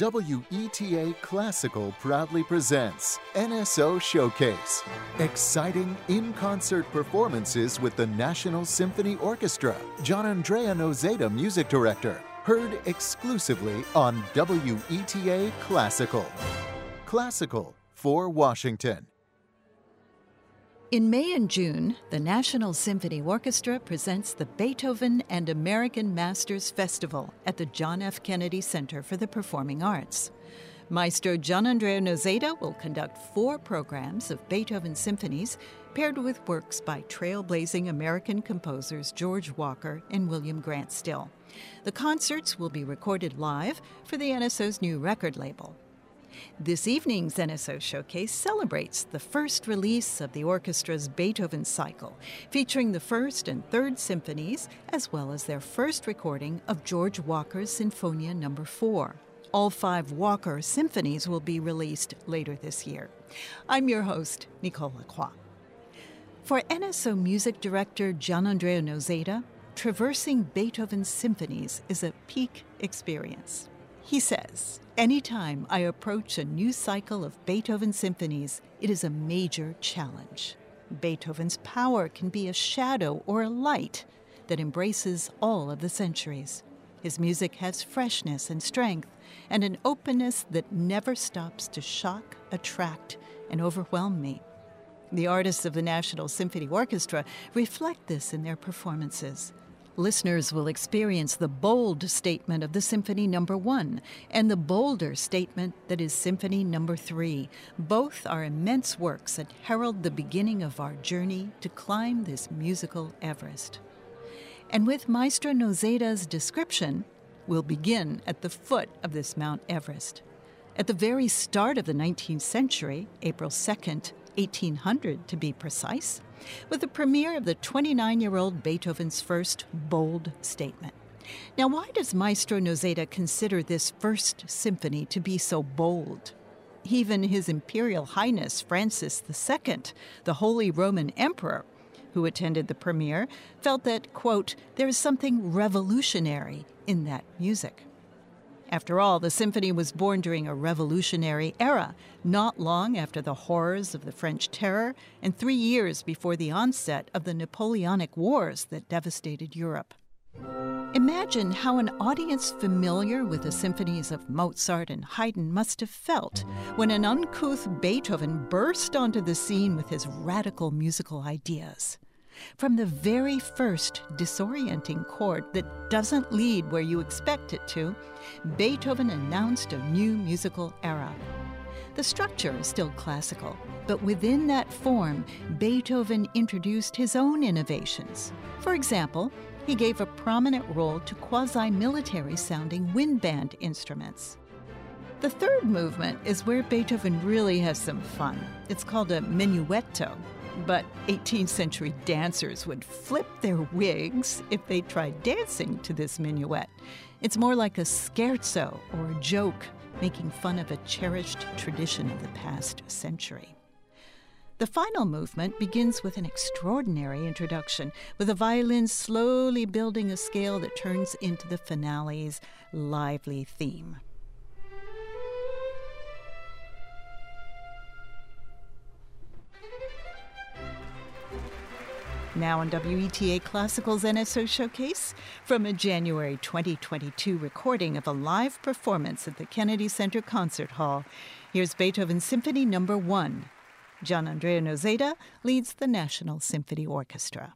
WETA Classical proudly presents NSO Showcase. Exciting in concert performances with the National Symphony Orchestra. Gianandrea Noseda, music director. Heard exclusively on WETA Classical. Classical for Washington. In May and June, the National Symphony Orchestra presents the Beethoven and American Masters Festival at the John F. Kennedy Center for the Performing Arts. Maestro Gianandrea Noseda will conduct four programs of Beethoven symphonies paired with works by trailblazing American composers George Walker and William Grant Still. The concerts will be recorded live for the NSO's new record label. This evening's NSO Showcase celebrates the first release of the orchestra's Beethoven cycle, featuring the first and third symphonies, as well as their first recording of George Walker's Sinfonia No. 4. All five Walker symphonies will be released later this year. I'm your host, Nicole Lacroix. For NSO music director Gianandrea Noseda, traversing Beethoven's symphonies is a peak experience. He says, Anytime I approach a new cycle of Beethoven symphonies, it is a major challenge. Beethoven's power can be a shadow or a light that embraces all of the centuries. His music has freshness and strength, and an openness that never stops to shock, attract, and overwhelm me. The artists of the National Symphony Orchestra reflect this in their performances. Listeners will experience the bold statement of the Symphony Number no. 1 and the bolder statement that is Symphony Number no. 3. Both are immense works that herald the beginning of our journey to climb this musical Everest. And with Maestro Noseda's description, we'll begin at the foot of this Mount Everest. At the very start of the 19th century, April 2nd, 1800 to be precise, with the premiere of the 29 year old Beethoven's first bold statement. Now, why does Maestro Noseda consider this first symphony to be so bold? Even His Imperial Highness Francis II, the Holy Roman Emperor, who attended the premiere, felt that, quote, there is something revolutionary in that music. After all, the symphony was born during a revolutionary era, not long after the horrors of the French Terror and three years before the onset of the Napoleonic Wars that devastated Europe. Imagine how an audience familiar with the symphonies of Mozart and Haydn must have felt when an uncouth Beethoven burst onto the scene with his radical musical ideas. From the very first disorienting chord that doesn't lead where you expect it to, Beethoven announced a new musical era. The structure is still classical, but within that form, Beethoven introduced his own innovations. For example, he gave a prominent role to quasi military sounding wind band instruments. The third movement is where Beethoven really has some fun. It's called a menuetto, but 18th century dancers would flip their wigs if they tried dancing to this minuet. It's more like a scherzo or a joke, making fun of a cherished tradition of the past century. The final movement begins with an extraordinary introduction, with the violin slowly building a scale that turns into the finale's lively theme. Now on WETA Classical's NSO Showcase, from a January 2022 recording of a live performance at the Kennedy Center Concert Hall, here's Beethoven's Symphony No. 1. Gianandrea Noseda leads the National Symphony Orchestra.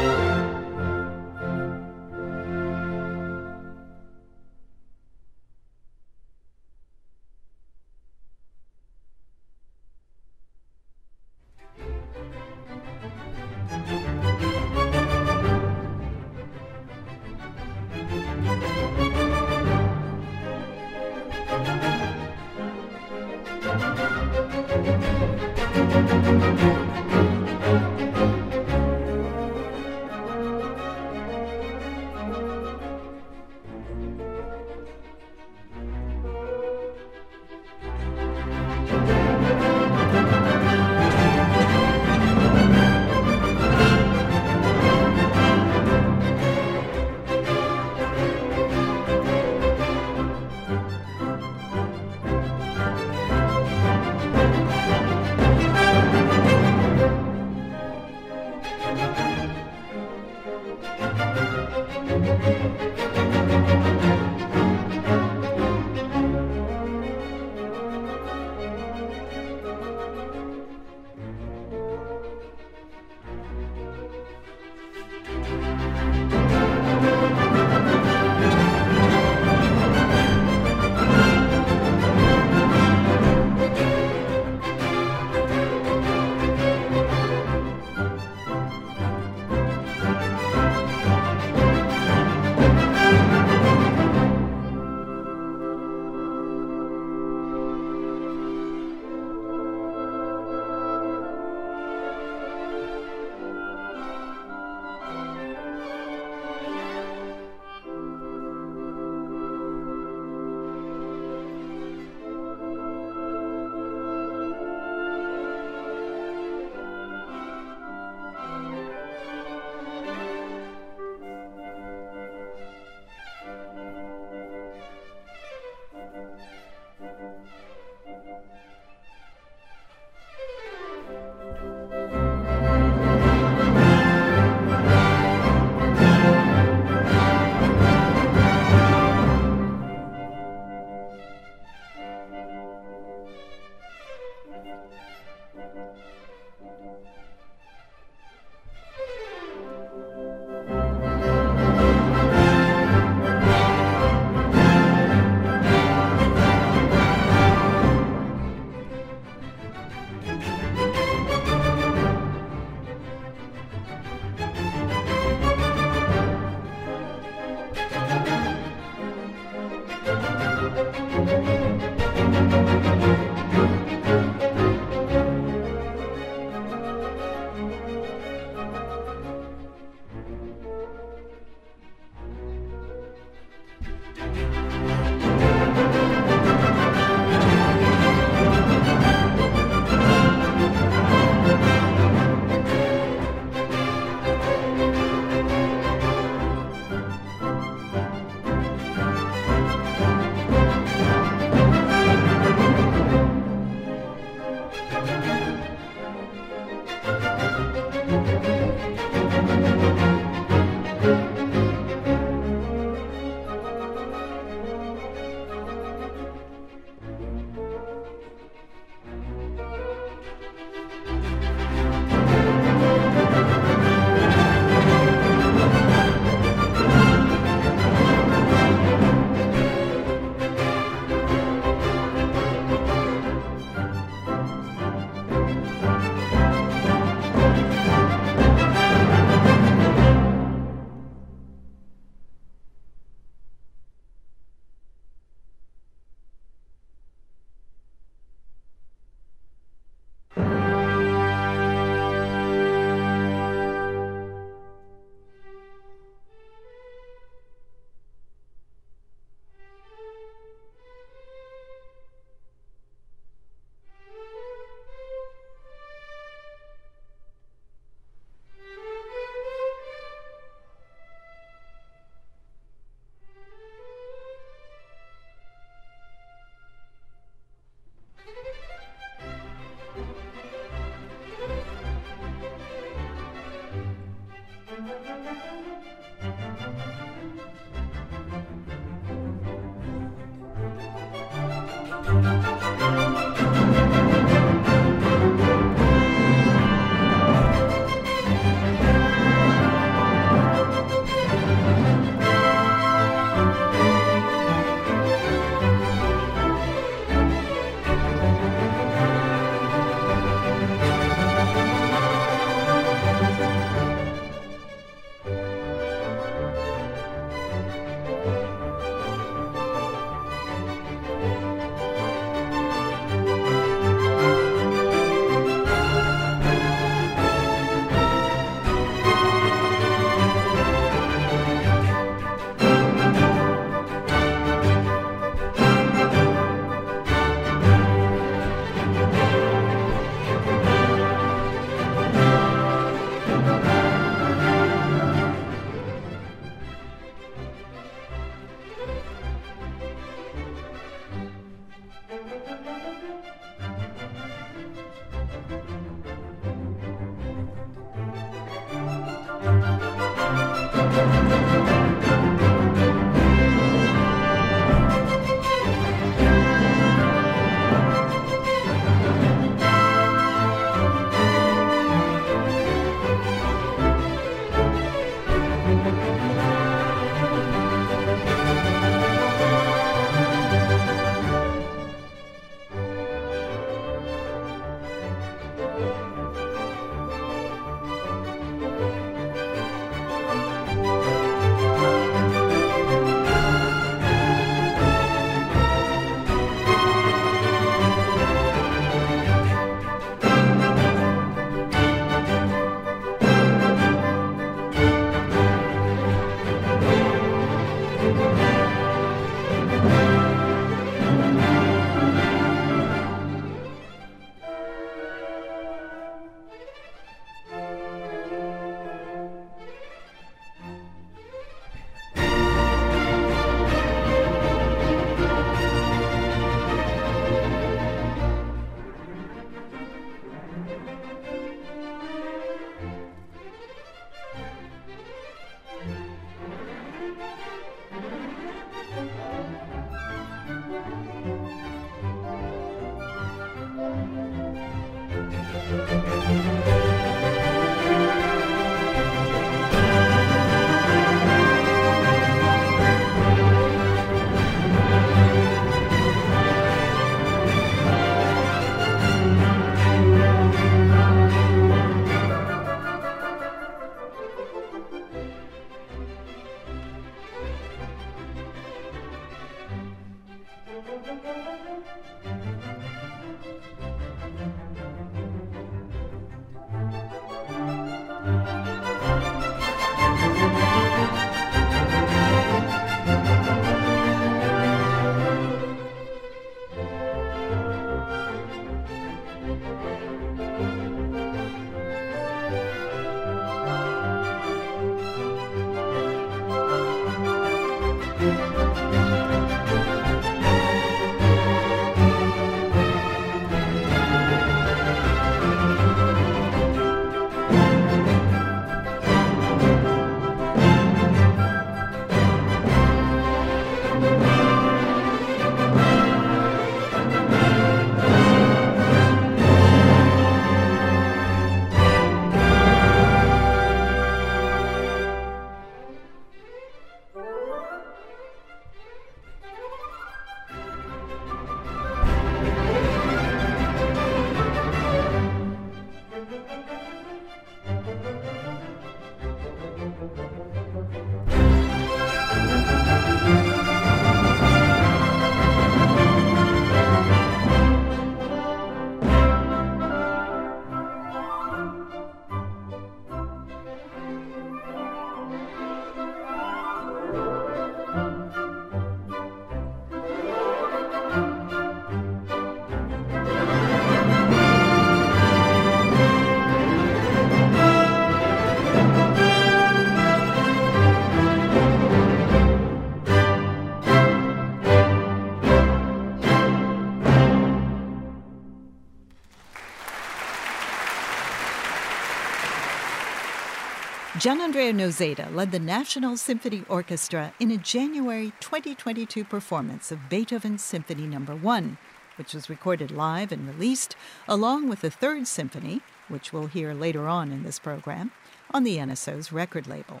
Gianandrea Noseda led the National Symphony Orchestra in a January 2022 performance of Beethoven's Symphony No. 1, which was recorded live and released, along with the Third Symphony, which we'll hear later on in this program, on the NSO's record label.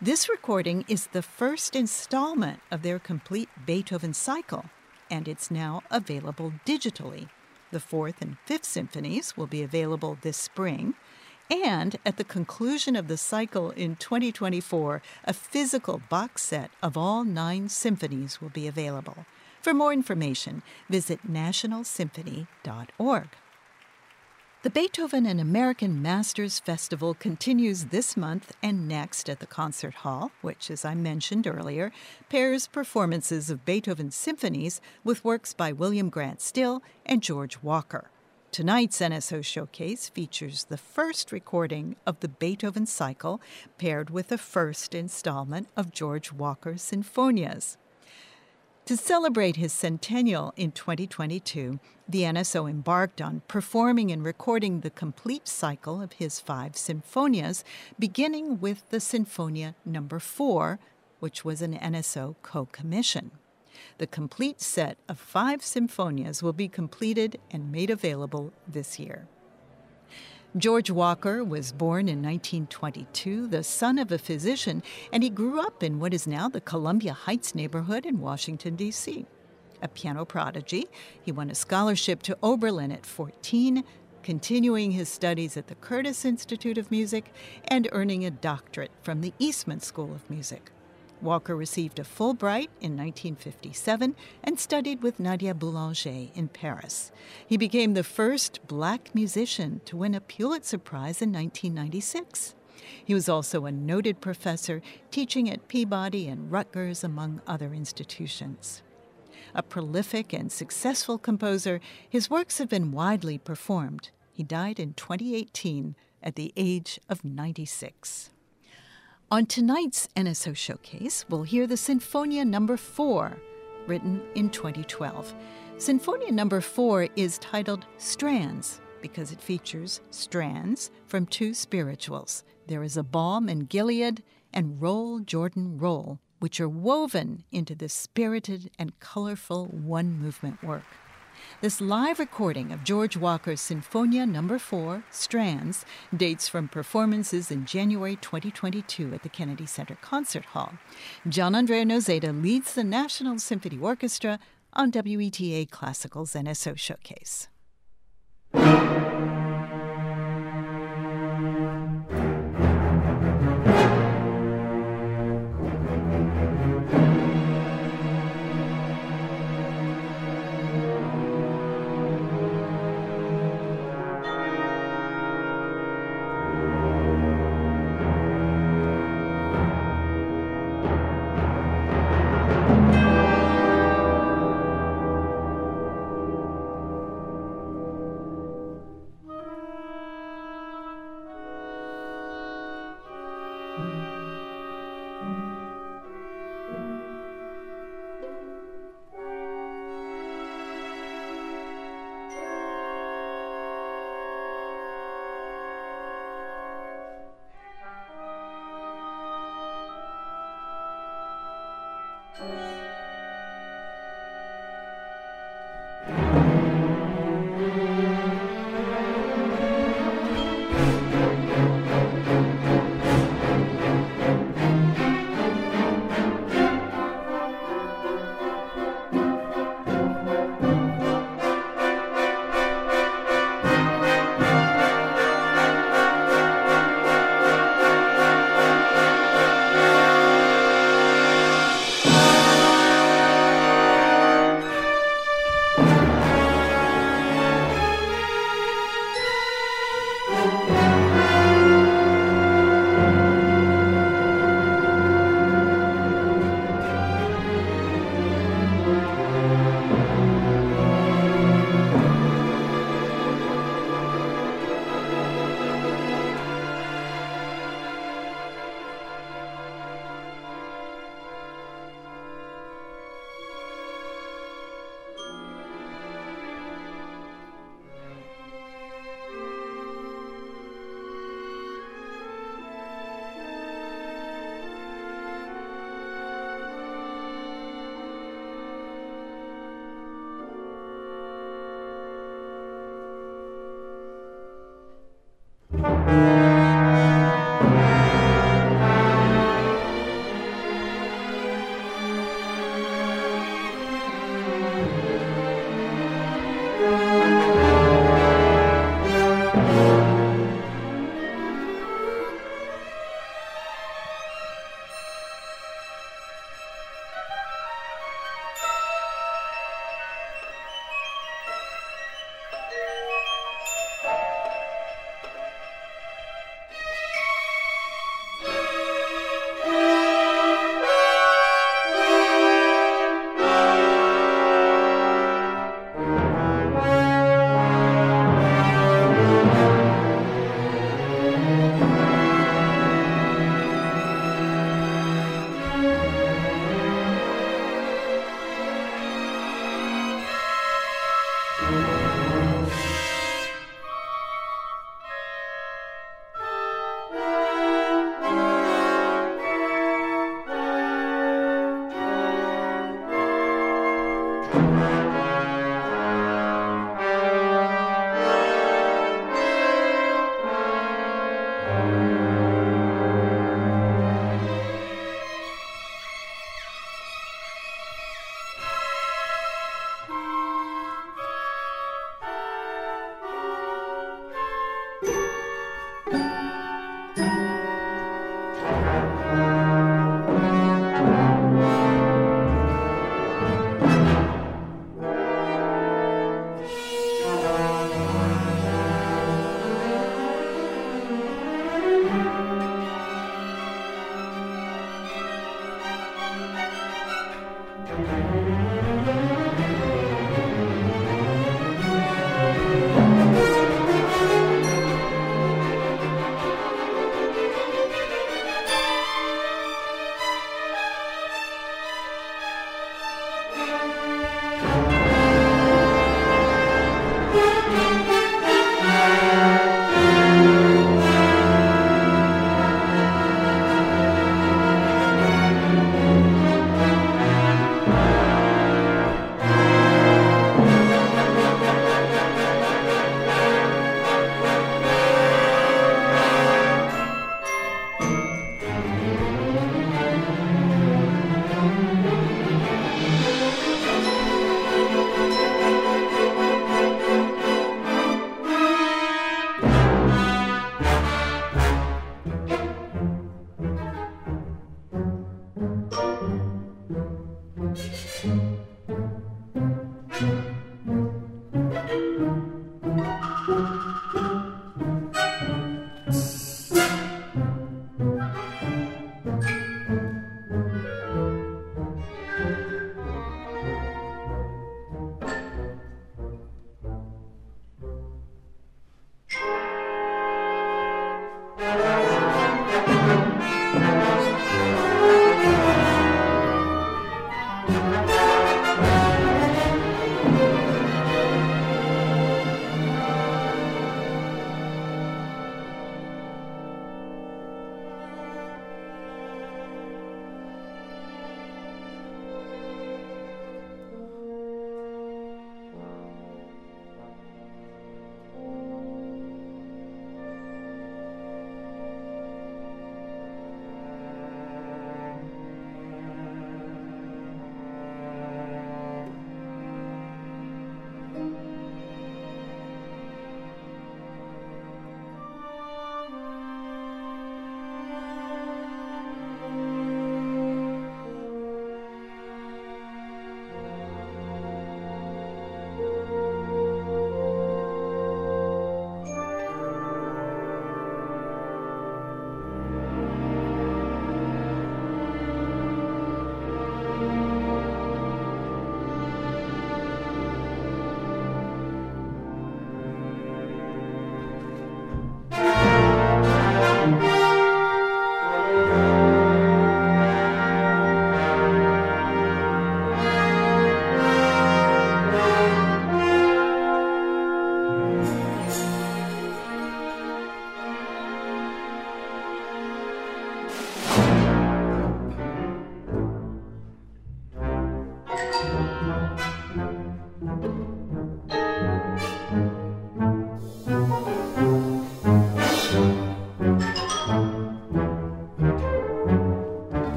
This recording is the first installment of their complete Beethoven cycle, and it's now available digitally. The fourth and fifth symphonies will be available this spring, and at the conclusion of the cycle in 2024, a physical box set of all nine symphonies will be available. For more information, visit nationalsymphony.org. The Beethoven and American Masters Festival continues this month and next at the Concert Hall, which, as I mentioned earlier, pairs performances of Beethoven symphonies with works by William Grant Still and George Walker. Tonight's NSO Showcase features the first recording of the Beethoven cycle paired with the first installment of George Walker's Sinfonias. To celebrate his centennial in 2022, the NSO embarked on performing and recording the complete cycle of his five sinfonias, beginning with the Sinfonia number 4, which was an NSO co commission. The complete set of five sinfonias will be completed and made available this year. George Walker was born in 1922, the son of a physician, and he grew up in what is now the Columbia Heights neighborhood in Washington, D.C. A piano prodigy, he won a scholarship to Oberlin at 14, continuing his studies at the Curtis Institute of Music and earning a doctorate from the Eastman School of Music. Walker received a Fulbright in 1957 and studied with Nadia Boulanger in Paris. He became the first black musician to win a Pulitzer Prize in 1996. He was also a noted professor, teaching at Peabody and Rutgers, among other institutions. A prolific and successful composer, his works have been widely performed. He died in 2018 at the age of 96. On tonight's NSO Showcase, we'll hear the Sinfonia Number no. 4, written in 2012. Sinfonia Number no. 4 is titled Strands because it features strands from two spirituals. There is a balm in Gilead and Roll, Jordan, Roll, which are woven into this spirited and colorful one movement work. This live recording of George Walker's Sinfonia No. 4, Strands, dates from performances in January 2022 at the Kennedy Center Concert Hall. Gianandrea Noseda leads the National Symphony Orchestra on WETA Classical's NSO Showcase.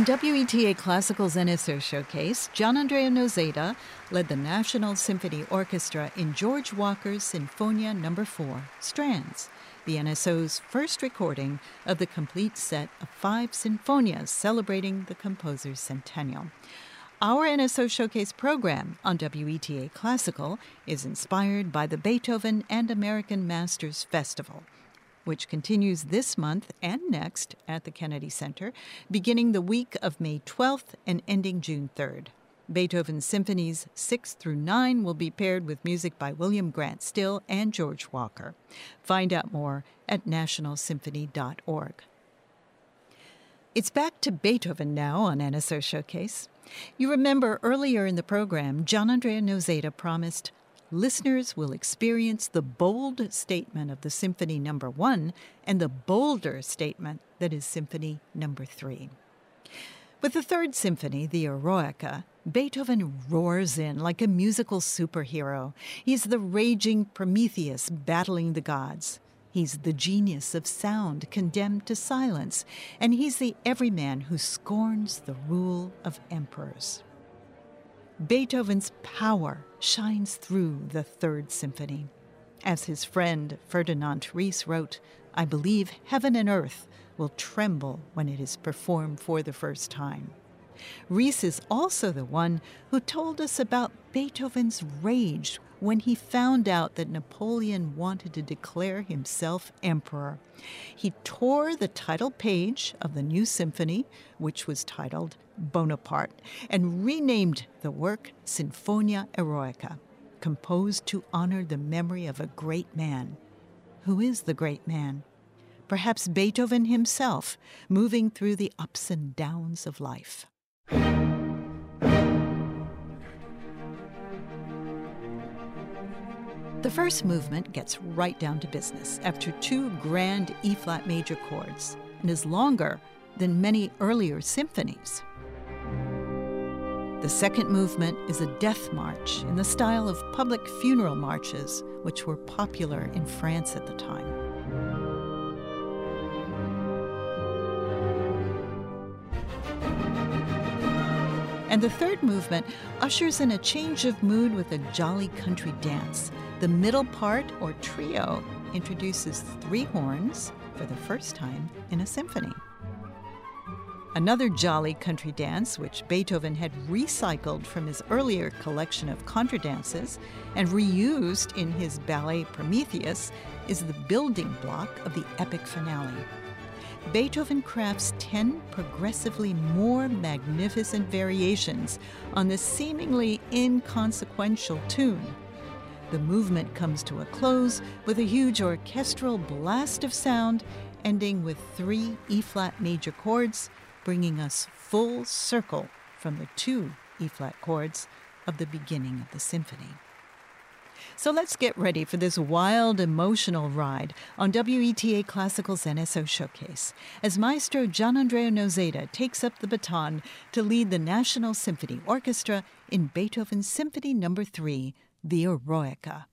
On WETA Classical's NSO Showcase, Gianandrea Noseda led the National Symphony Orchestra in George Walker's Sinfonia No. 4, Strands, the NSO's first recording of the complete set of five sinfonias celebrating the composer's centennial. Our NSO Showcase program on WETA Classical is inspired by the Beethoven and American Masters Festival which continues this month and next at the Kennedy Center, beginning the week of May 12th and ending June 3rd. Beethoven's symphonies 6 through 9 will be paired with music by William Grant Still and George Walker. Find out more at nationalsymphony.org. It's back to Beethoven now on NSO Showcase. You remember earlier in the program, Gianandrea Noseda promised listeners will experience the bold statement of the Symphony Number 1 and the bolder statement that is Symphony Number 3. With the third symphony, the Eroica, Beethoven roars in like a musical superhero. He's the raging Prometheus battling the gods. He's the genius of sound condemned to silence, and he's the everyman who scorns the rule of emperors. Beethoven's power shines through the Third Symphony. As his friend Ferdinand Ries wrote, I believe heaven and earth will tremble when it is performed for the first time. Ries is also the one who told us about Beethoven's rage when he found out that Napoleon wanted to declare himself emperor. He tore the title page of the new symphony, which was titled Bonaparte, and renamed the work Sinfonia Eroica, composed to honor the memory of a great man. Who is the great man? Perhaps Beethoven himself, moving through the ups and downs of life. The first movement gets right down to business after two grand E flat major chords and is longer than many earlier symphonies. The second movement is a death march in the style of public funeral marches, which were popular in France at the time. And the third movement ushers in a change of mood with a jolly country dance. The middle part, or trio, introduces three horns for the first time in a symphony. Another jolly country dance, which Beethoven had recycled from his earlier collection of contradances and reused in his ballet Prometheus, is the building block of the epic finale. Beethoven crafts 10 progressively more magnificent variations on the seemingly inconsequential tune. The movement comes to a close with a huge orchestral blast of sound, ending with three E flat major chords bringing us full circle from the two E flat chords of the beginning of the symphony. So let's get ready for this wild, emotional ride on WETA Classical's NSO Showcase as Maestro Gianandrea Noseda takes up the baton to lead the National Symphony Orchestra in Beethoven's Symphony No. 3, the Eroica.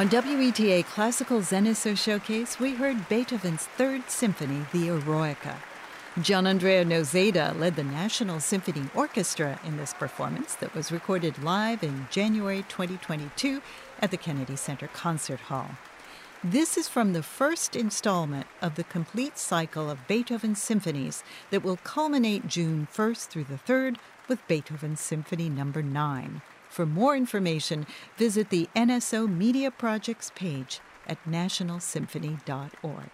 On WETA Classical NSO Showcase, we heard Beethoven's Third Symphony, the Eroica. Gianandrea Noseda led the National Symphony Orchestra in this performance that was recorded live in January 2022 at the Kennedy Center Concert Hall. This is from the first installment of the complete cycle of Beethoven symphonies that will culminate June 1st through the 3rd with Beethoven's Symphony Number no. 9. For more information, visit the NSO Media Projects page at nationalsymphony.org.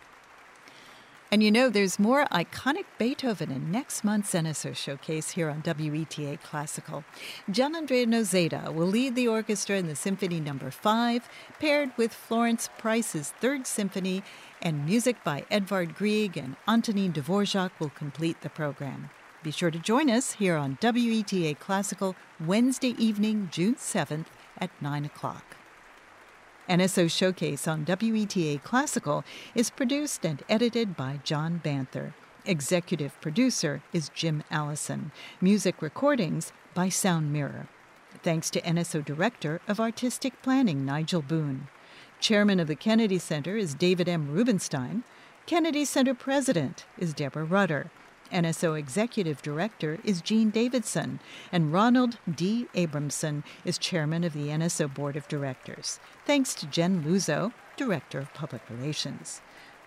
And you know, there's more iconic Beethoven in next month's NSO showcase here on WETA Classical. Gianandrea Noseda will lead the orchestra in the Symphony Number no. 5, paired with Florence Price's Third Symphony, and music by Edvard Grieg and Antonin Dvorak will complete the program. Be sure to join us here on WETA Classical Wednesday evening, June 7th at 9 o'clock. NSO Showcase on WETA Classical is produced and edited by John Banther. Executive producer is Jim Allison. Music recordings by Sound Mirror. Thanks to NSO Director of Artistic Planning Nigel Boone. Chairman of the Kennedy Center is David M. Rubenstein. Kennedy Center President is Deborah Rutter. NSO Executive Director is Jean Davidson, and Ronald D. Abramson is Chairman of the NSO Board of Directors. Thanks to Jen Luzo, Director of Public Relations.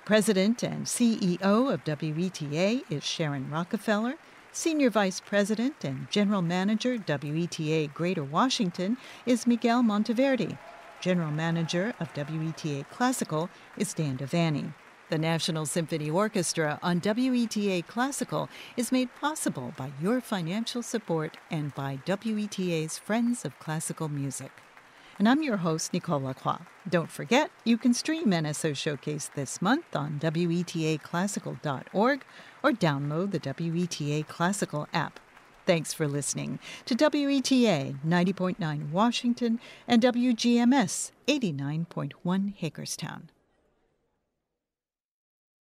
President and CEO of WETA is Sharon Rockefeller. Senior Vice President and General Manager, WETA Greater Washington, is Miguel Monteverde. General Manager of WETA Classical is Dan DeVany. The National Symphony Orchestra on WETA Classical is made possible by your financial support and by WETA's Friends of Classical Music. And I'm your host, Nicole Lacroix. Don't forget, you can stream NSO Showcase this month on WETAClassical.org or download the WETA Classical app. Thanks for listening to WETA 90.9 Washington and WGMS 89.1 Hagerstown.